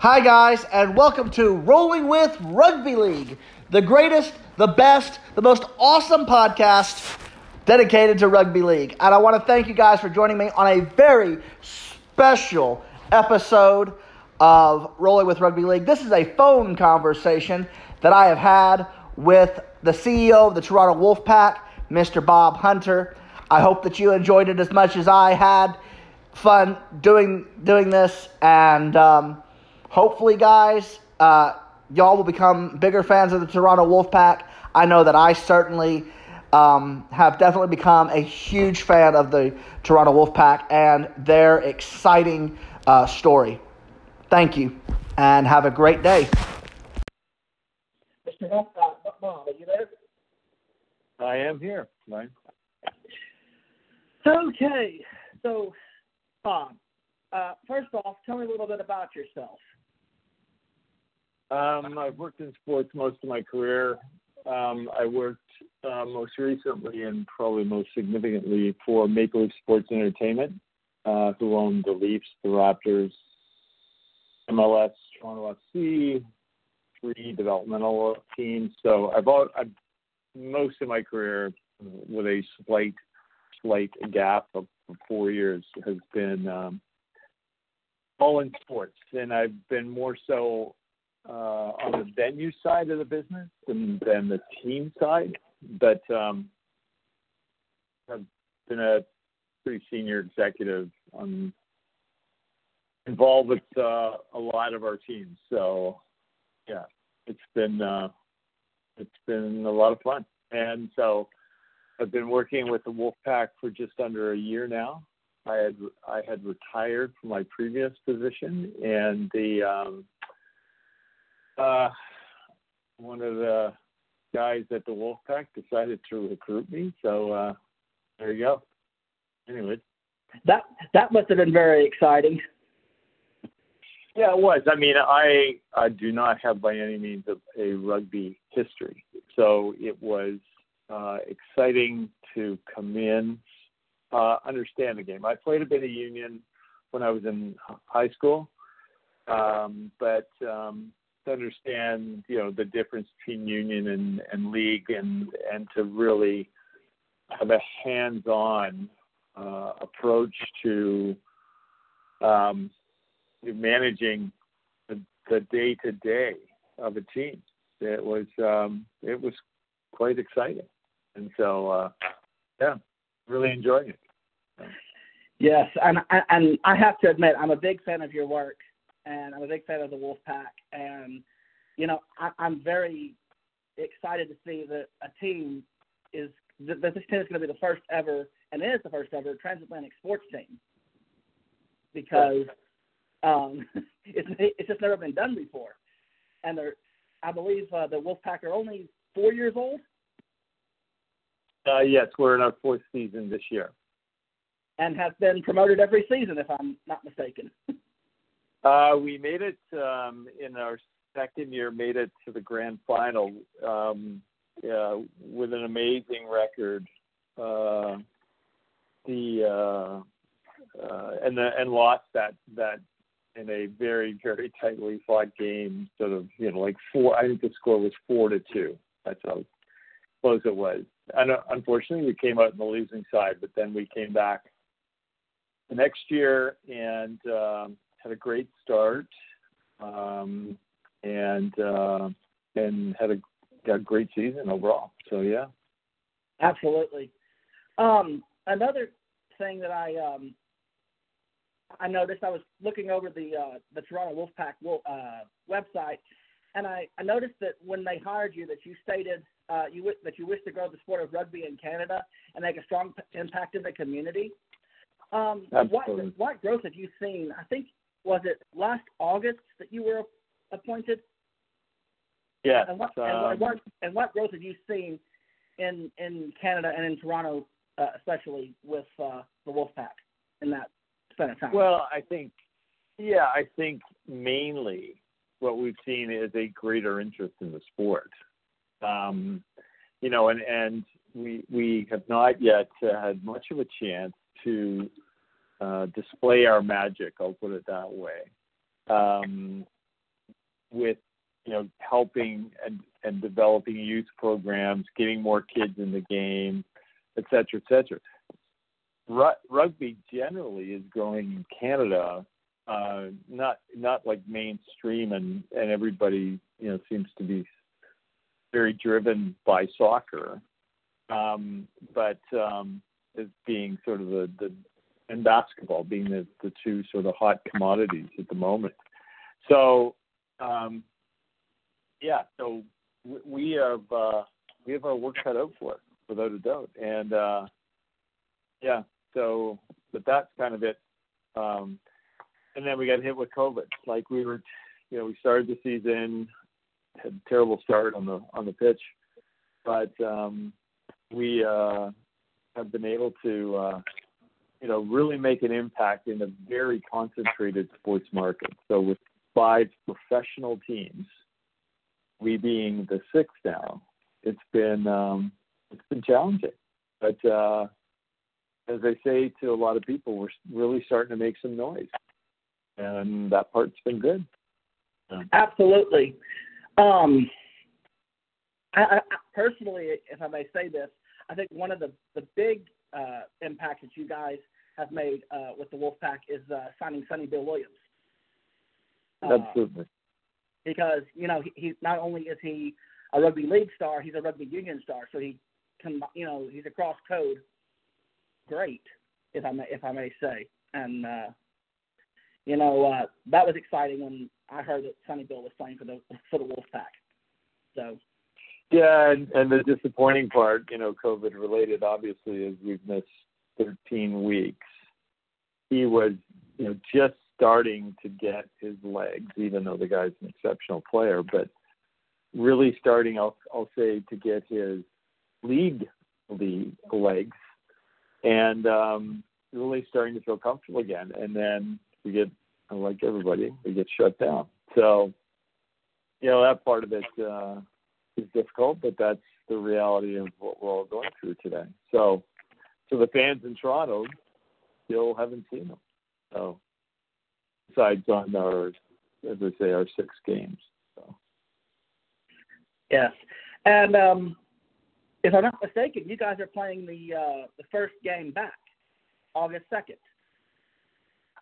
Hi, guys, and welcome to Rolling with Rugby League, the greatest, the best, the most awesome podcast dedicated to rugby league. And I want to thank you guys for joining me on a very special episode of Rolling with Rugby League. This is a phone conversation that I have had with the CEO of the Toronto Wolfpack, Mr. Bob Hunter. I hope that you enjoyed it as much as I had fun doing doing this, and um, hopefully, guys, uh, y'all will become bigger fans of the Toronto Wolfpack. I know that I certainly um, have definitely become a huge fan of the Toronto Wolfpack and their exciting uh, story. Thank you, and have a great day. Mr. Wolfpack, Bob, are you there? I am here, Ryan. Okay, so Bob, uh, first off, tell me a little bit about yourself. Um, I've worked in sports most of my career. Um, I worked uh, most recently and probably most significantly for Maple Leaf Sports Entertainment, uh, who owned the Leafs, the Raptors, MLS, Toronto FC, three developmental teams. So I've, all, I've most of my career with a slight slight gap of four years has been um, all in sports, and I've been more so on the venue side of the business than, than the team side. But um, I've been a pretty senior executive on involved with uh, a lot of our teams. So yeah, it's been uh, it's been a lot of fun, and so I've been working with the Wolfpack for just under a year now. I had I had retired from my previous position, and the um, uh, one of the guys at the Wolfpack decided to recruit me. So uh, there you go. Anyway, that that must have been very exciting. Yeah, it was. I mean, I, I do not have by any means a, a rugby history, so it was uh, exciting to come in, uh, understand the game. I played a bit of union when I was in high school, um, but um, to understand, you know, the difference between union and, and league, and and to really have a hands-on uh, approach to um, managing the, the day-to-day of a team. It was um, it was quite exciting and so uh, yeah, really enjoying it. Yes, and and I have to admit, I'm a big fan of your work, and I'm a big fan of the Wolfpack, and you know, I, I'm very excited to see that a team is that this team is going to be the first ever, and it is the first ever transatlantic sports team because um, it's it's just never been done before, and they're I believe uh, the Wolfpack are only four years old. Uh, yes, we're in our fourth season this year. And have been promoted every season, if I'm not mistaken. uh, we made it um, in our second year, made it to the grand final um, uh, with an amazing record. Uh, the uh, uh, and the, and lost that that in a very very tightly fought game, sort of you know like four. I think the score was four to two. That's how close it was and uh, unfortunately, we came out in the losing side. But then we came back the next year and um, had a great start, um, and uh, and had a, got a great season overall. So yeah, absolutely. Um, another thing that I um, I noticed, I was looking over the uh, the Toronto Wolfpack uh, website, and I, I noticed that when they hired you, that you stated uh, you w- that you wish to grow the sport of rugby in Canada and make a strong p- impact in the community. Um, what what growth have you seen? I think was it last August that you were appointed. Yeah. And what, um, and what, and what growth have you seen in in Canada and in Toronto, uh, especially with uh, the Wolfpack in that span of time? Well, I think, yeah, I think mainly what we've seen is a greater interest in the sport. Um, you know, and and we we have not yet had much of a chance to uh, display our magic. I'll put it that way. Um, with you know helping and and developing youth programs, getting more kids in the game, et cetera, et cetera. Ru- rugby generally is growing in Canada, uh, not not like mainstream, and and everybody you know seems to be very driven by soccer, um, but um, as being sort of the, the and basketball being the, the two sort of hot commodities at the moment. So um, yeah, so we have uh, we have our work cut out for us, without a doubt, and uh, yeah, so but that's kind of it. Um, and then we got hit with COVID. Like we were, you know, we started the season, had a terrible start on the on the pitch, but um, we uh, have been able to, uh, you know, really make an impact in a very concentrated sports market. So with five professional teams, we being the sixth now, it's been um, it's been challenging, but uh, as I say to a lot of people, we're really starting to make some noise, and that part's been good. Absolutely. Um, I, I, personally, if I may say this, I think one of the the big uh, impacts that you guys have made uh, with the Wolfpack is uh, signing Sonny Bill Williams. Uh, Absolutely. Because you know he, he not only is he a rugby league star, he's a rugby union star. So he can you know he's a cross code great, if I may if I may say. And uh, you know uh, that was exciting when I heard that Sonny Bill was playing for the for the Wolfpack. So. Yeah, and, and the disappointing part, you know, COVID related, obviously, is we've missed 13 weeks. He was, you know, just starting to get his legs, even though the guy's an exceptional player, but really starting, I'll, I'll say, to get his league league legs and um, really starting to feel comfortable again. And then we get, like everybody, we get shut down. So, you know, that part of it uh, is difficult, but that's the reality of what we're all going through today. So, so the fans in Toronto still haven't seen them. So, besides on our, as I say, our six games. So. Yes, and um, if I'm not mistaken, you guys are playing the uh, the first game back, August second.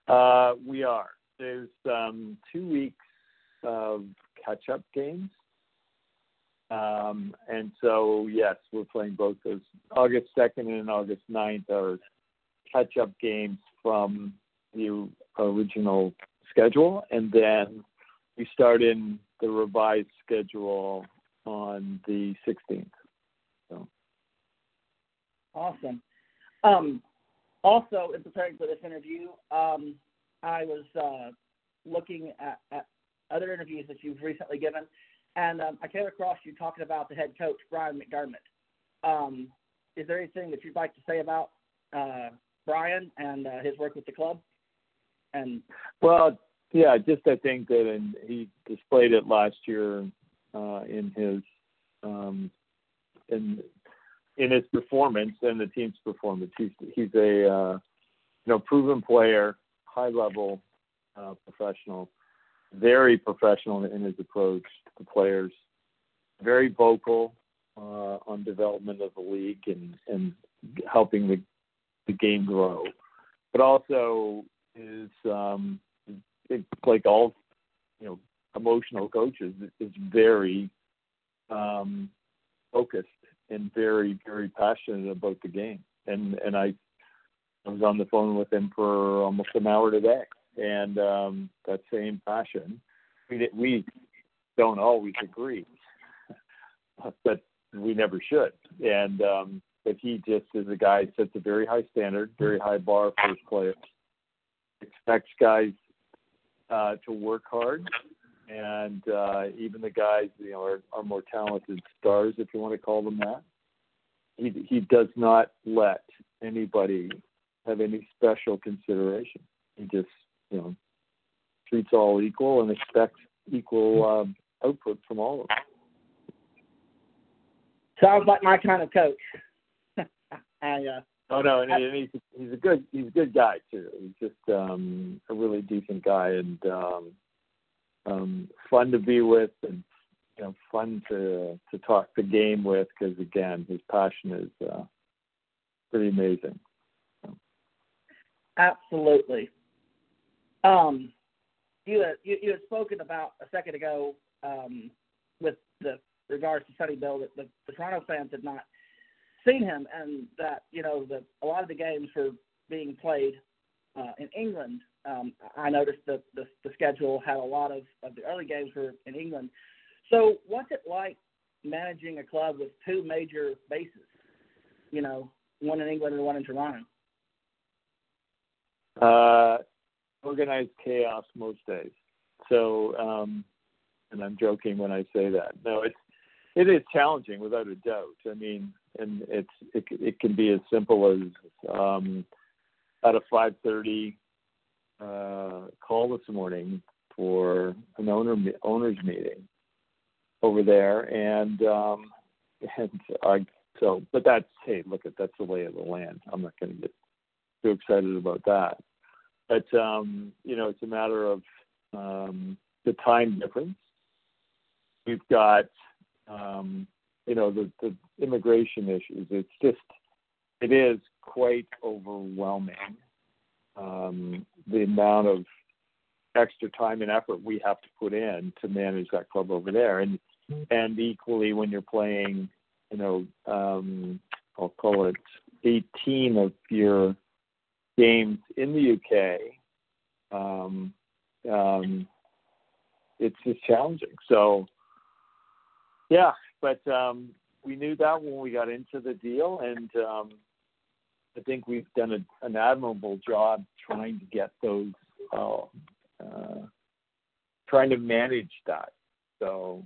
Uh, we are. There's um, two weeks of catch-up games, um, and so yes, we're playing both those. August second and August 9th are catch-up games from the original schedule, and then we start in the revised schedule on the 16th. So. Awesome. Um, also, in preparing for this interview, um, I was uh, looking at, at, other interviews that you've recently given, and um, I came across you talking about the head coach, Brian McDermott. Um, is there anything that you'd like to say about uh, Brian and uh, his work with the club? And well, yeah, just I think that, he displayed it last year uh, in his um, in in his performance and the team's performance. He's he's a uh, you know proven player, high level uh, professional, very professional in his approach to players, very vocal uh, on development of the league and and helping the the game grow, but also is um, like all you know emotional coaches is very um, focused and very very passionate about the game. And and I I was on the phone with him for almost an hour today, and um, that same passion. We we don't always agree, but we never should. And um, but he just is a guy sets a very high standard, very high bar for his players. Expects guys uh, to work hard and uh, even the guys, you know, are, are more talented stars, if you want to call them that. He he does not let anybody have any special consideration. He just, you know, treats all equal and expects equal um, output from all of them. Sounds like my kind of coach. I, uh, oh no, and, and he's he's a good he's a good guy too. He's just um, a really decent guy, and um, um, fun to be with and you know fun to to talk the game with because again his passion is uh, pretty amazing. Absolutely. Um, you had, you, you had spoken about a second ago um, with the regards to Sonny Bill that the, the Toronto fans had not seen him, and that you know that a lot of the games were being played uh, in England. Um, I noticed that the, the schedule had a lot of, of the early games were in England. So, what's it like managing a club with two major bases? You know, one in England and one in Toronto. Uh, organized chaos most days. So, um, and I'm joking when I say that. No, it's it is challenging without a doubt. I mean, and it's it it can be as simple as um, at a 5:30 uh, call this morning for an owner owners meeting over there, and um, and I so but that's hey look at that's the way of the land. I'm not going to get too excited about that, but um, you know it's a matter of um, the time difference. We've got um, you know the the immigration issues. It's just it is quite overwhelming um, the amount of extra time and effort we have to put in to manage that club over there, and and equally when you're playing, you know, um, I'll call it 18 of your games in the UK, um, um, it's just challenging. So, yeah, but um, we knew that when we got into the deal, and um, I think we've done a, an admirable job trying to get those, uh, uh, trying to manage that. So,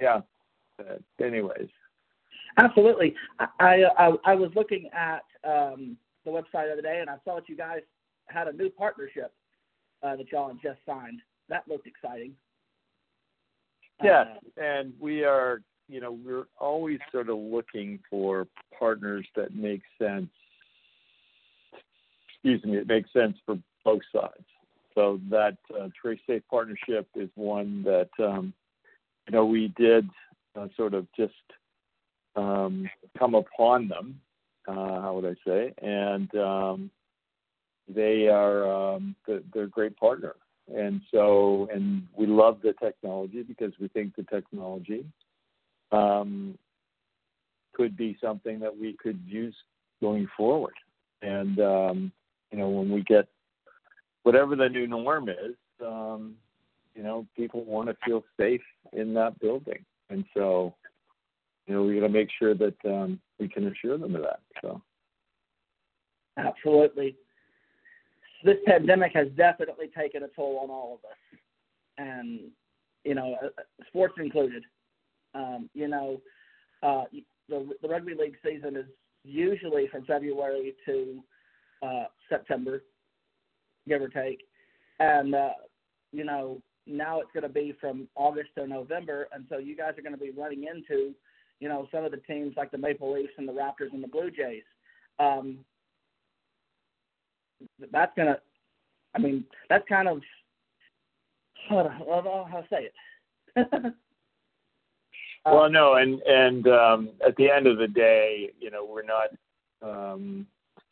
yeah. But anyways. Absolutely. I, I I was looking at um, the website the other day, and I saw that you guys had a new partnership uh, that y'all had just signed. That looked exciting. Yeah, uh, and we are, you know, we're always sort of looking for partners that make sense excuse me, it makes sense for both sides. So that uh, Safe partnership is one that um, you know we did uh, sort of just um, come upon them. Uh, how would I say? And um, they are um, they're a great partner, and so and we love the technology because we think the technology um, could be something that we could use going forward. And um, you know, when we get whatever the new norm is, um, you know, people want to feel safe in that building, and so, you know, we got to make sure that um, we can assure them of that. So, absolutely, this pandemic has definitely taken a toll on all of us, and you know, uh, sports included. Um, you know, uh, the the rugby league season is usually from February to uh, September, give or take. And, uh, you know, now it's going to be from August to November. And so you guys are going to be running into, you know, some of the teams like the Maple Leafs and the Raptors and the Blue Jays. Um, that's going to, I mean, that's kind of, how do I say it? well, no, and and um, at the end of the day, you know, we're not um,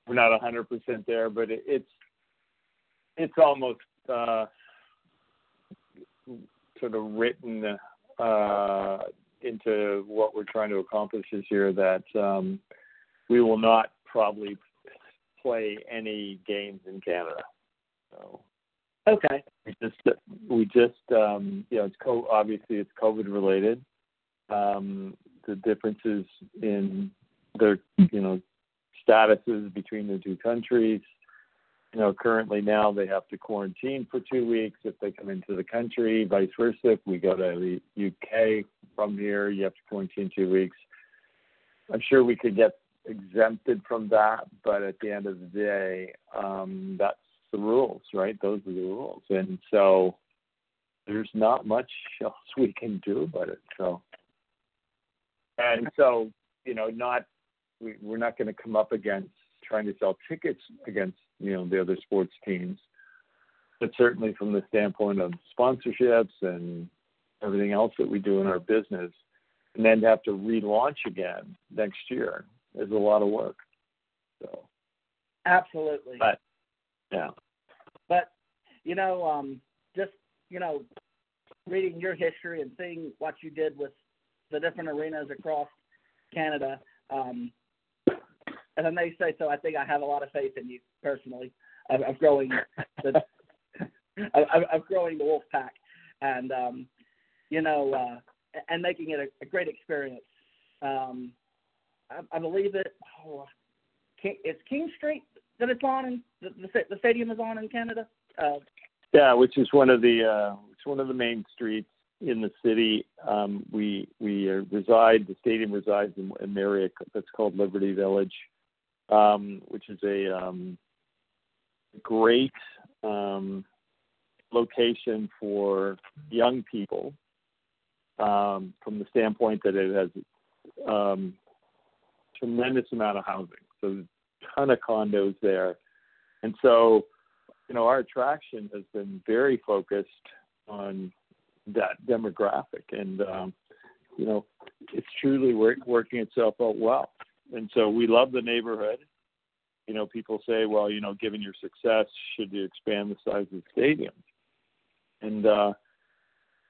we're not 100% there, but it, it's it's almost uh, sort of written uh, into what we're trying to accomplish this year that um, we will not probably play any games in Canada. So okay, we just we just um, you know it's co- obviously it's COVID related. Um, the differences in their you know statuses between the two countries. You know, currently now they have to quarantine for two weeks if they come into the country. Vice versa, if we go to the UK from here, you have to quarantine two weeks. I'm sure we could get exempted from that, but at the end of the day, um, that's the rules, right? Those are the rules, and so there's not much else we can do about it. So, and so you know, not we, we're not going to come up against trying to sell tickets against you know the other sports teams. but certainly from the standpoint of sponsorships and everything else that we do in our business, and then to have to relaunch again next year is a lot of work. So absolutely. But yeah. But you know, um, just you know, reading your history and seeing what you did with the different arenas across Canada, um, and I may say so, I think I have a lot of faith in you personally of, of growing the of, of growing the Wolfpack, and um, you know, uh, and making it a, a great experience. Um, I, I believe it. Oh, King, it's King Street that it's on, and the, the the stadium is on in Canada. Uh, yeah, which is one of the uh, it's one of the main streets in the city. Um, we we uh, reside. The stadium resides in an area that's called Liberty Village, um, which is a um, great um, location for young people um, from the standpoint that it has um, tremendous amount of housing. So a ton of condos there, and so you know our attraction has been very focused on that demographic, and um, you know it's truly work, working itself out well. And so we love the neighborhood. You know, people say, well, you know, given your success, should you expand the size of the stadium? And uh,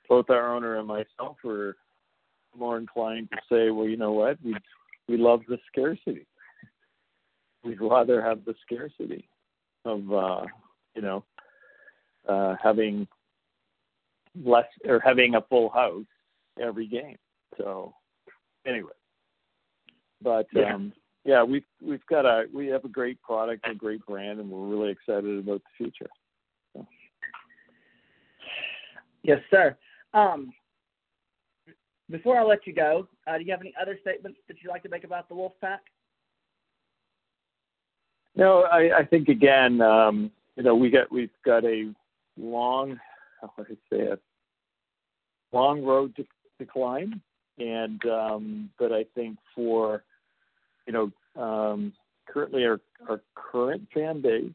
both our owner and myself were more inclined to say, well, you know what, we we love the scarcity. We'd rather have the scarcity of uh, you know uh, having less or having a full house every game. So anyway, but yeah. um, yeah, we've we've got a we have a great product, a great brand, and we're really excited about the future. So. Yes, sir. Um, before I let you go, uh, do you have any other statements that you'd like to make about the Wolfpack? No, I, I think again, um, you know, we got we've got a long, how would I say it, long road to, climb, and um, but I think for you know um, currently our our current fan base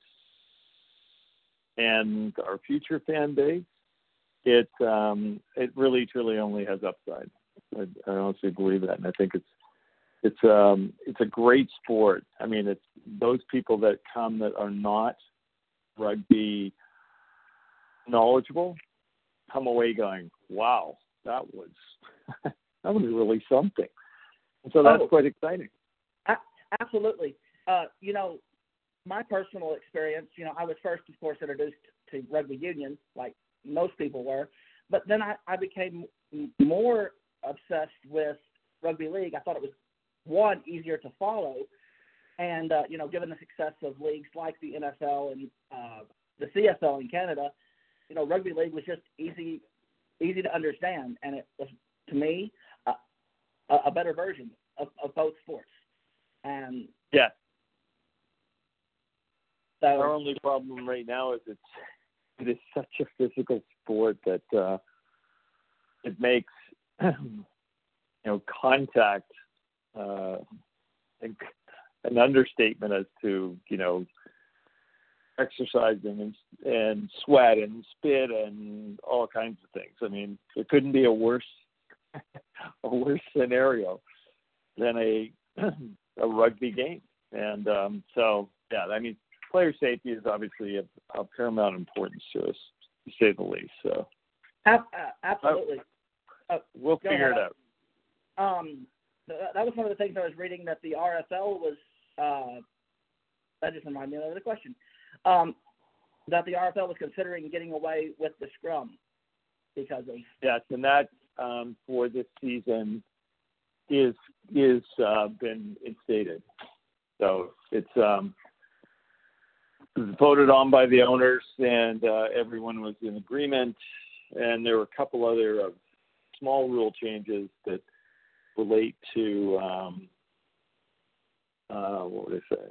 and our future fan base it um, it really truly only has upside. I, I honestly believe that, and I think it's it's um it's a great sport. I mean, it's those people that come that are not rugby knowledgeable come away going, "Wow, that was that was really something." And so that's oh, quite exciting. Absolutely. Uh, you know, my personal experience. You know, I was first, of course, introduced to rugby union, like most people were. But then I, I became more obsessed with rugby league. I thought it was one easier to follow, and uh, you know, given the success of leagues like the NFL and uh, the CFL in Canada, you know, rugby league was just easy, easy to understand, and it was to me uh, a, a better version of, of both sports. And yeah, so our only problem right now is it's it is such a physical sport that uh, it makes you know contact uh, an understatement as to you know exercising and, and sweat and spit and all kinds of things. I mean, it couldn't be a worse a worse scenario than a a rugby game. And um, so, yeah, I mean, player safety is obviously of, of paramount importance to us, to say the least. So, absolutely, uh, we'll figure ahead. it out. Um, that was one of the things I was reading that the RFL was. Uh, that just reminded me of another question. Um, that the RFL was considering getting away with the scrum because of yes, and that um, for this season is is uh, been instated. So it's um, voted on by the owners, and uh, everyone was in agreement. And there were a couple other uh, small rule changes that relate to um, uh, what would I say?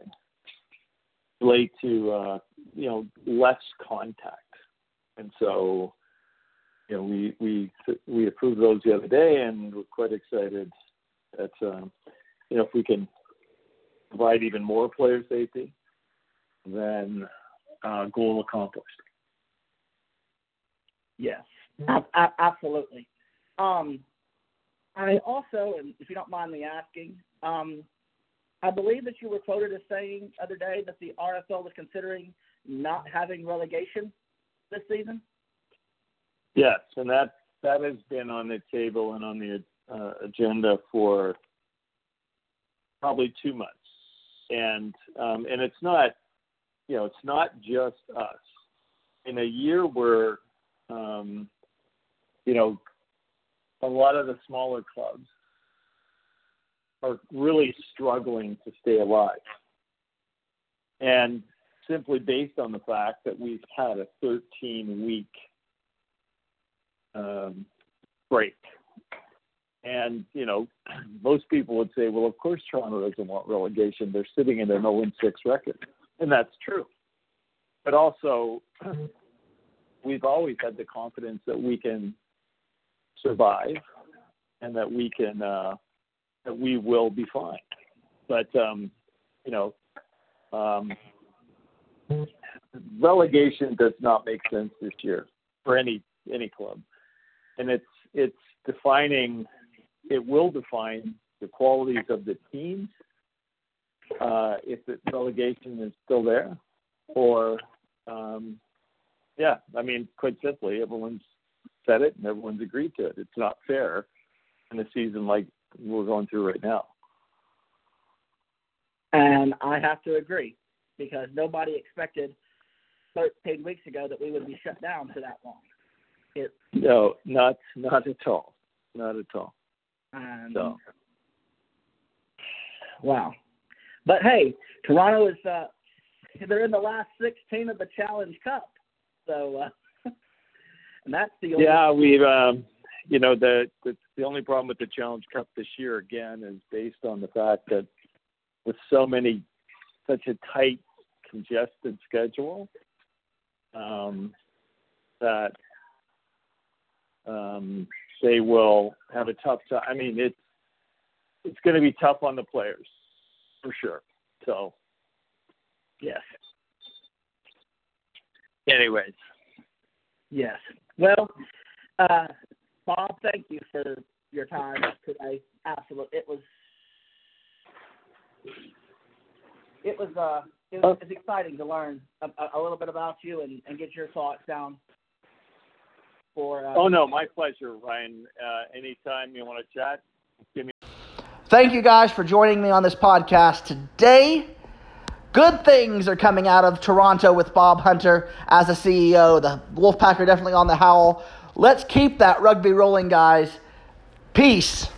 Relate to uh, you know less contact, and so you know we we we approved those the other day, and we're quite excited that um, you know if we can provide even more player safety then uh, goal accomplished. Yes, a- a- absolutely. Um, I also, and if you don't mind me asking, um, I believe that you were quoted as saying the other day that the RFL was considering not having relegation this season. Yes, and that that has been on the table and on the uh, agenda for probably two months, and um, and it's not, you know, it's not just us. In a year where, um, you know, a lot of the smaller clubs are really struggling to stay alive, and simply based on the fact that we've had a 13 week um, break. And, you know, most people would say, well, of course Toronto doesn't want relegation. They're sitting in an 0 6 record. And that's true. But also, we've always had the confidence that we can survive and that we can, uh, that we will be fine. But, um, you know, um, relegation does not make sense this year for any any club and it's it's defining it will define the qualities of the teams uh, if the relegation is still there or um, yeah i mean quite simply everyone's said it and everyone's agreed to it. It's not fair in a season like we're going through right now. And i have to agree because nobody expected 13 weeks ago that we would be shut down for that long. It, no, not not at all, not at all. Um, so. Wow, but hey, Toronto is uh, they're in the last 16 of the Challenge Cup, so uh, and that's the only yeah we've um, you know the, the the only problem with the Challenge Cup this year again is based on the fact that with so many such a tight congested schedule um, that um, they will have a tough time. I mean, it's it's going to be tough on the players for sure. So, yes. Anyways. Yes. Well, uh, Bob, thank you for your time today. Absolutely, it was it was uh it was, it was exciting to learn a, a little bit about you and, and get your thoughts down for. Uh, oh no, my pleasure, Ryan. Uh, anytime you want to chat, give me. Thank you guys for joining me on this podcast today. Good things are coming out of Toronto with Bob Hunter as a CEO. The Wolfpack are definitely on the howl. Let's keep that rugby rolling, guys. Peace.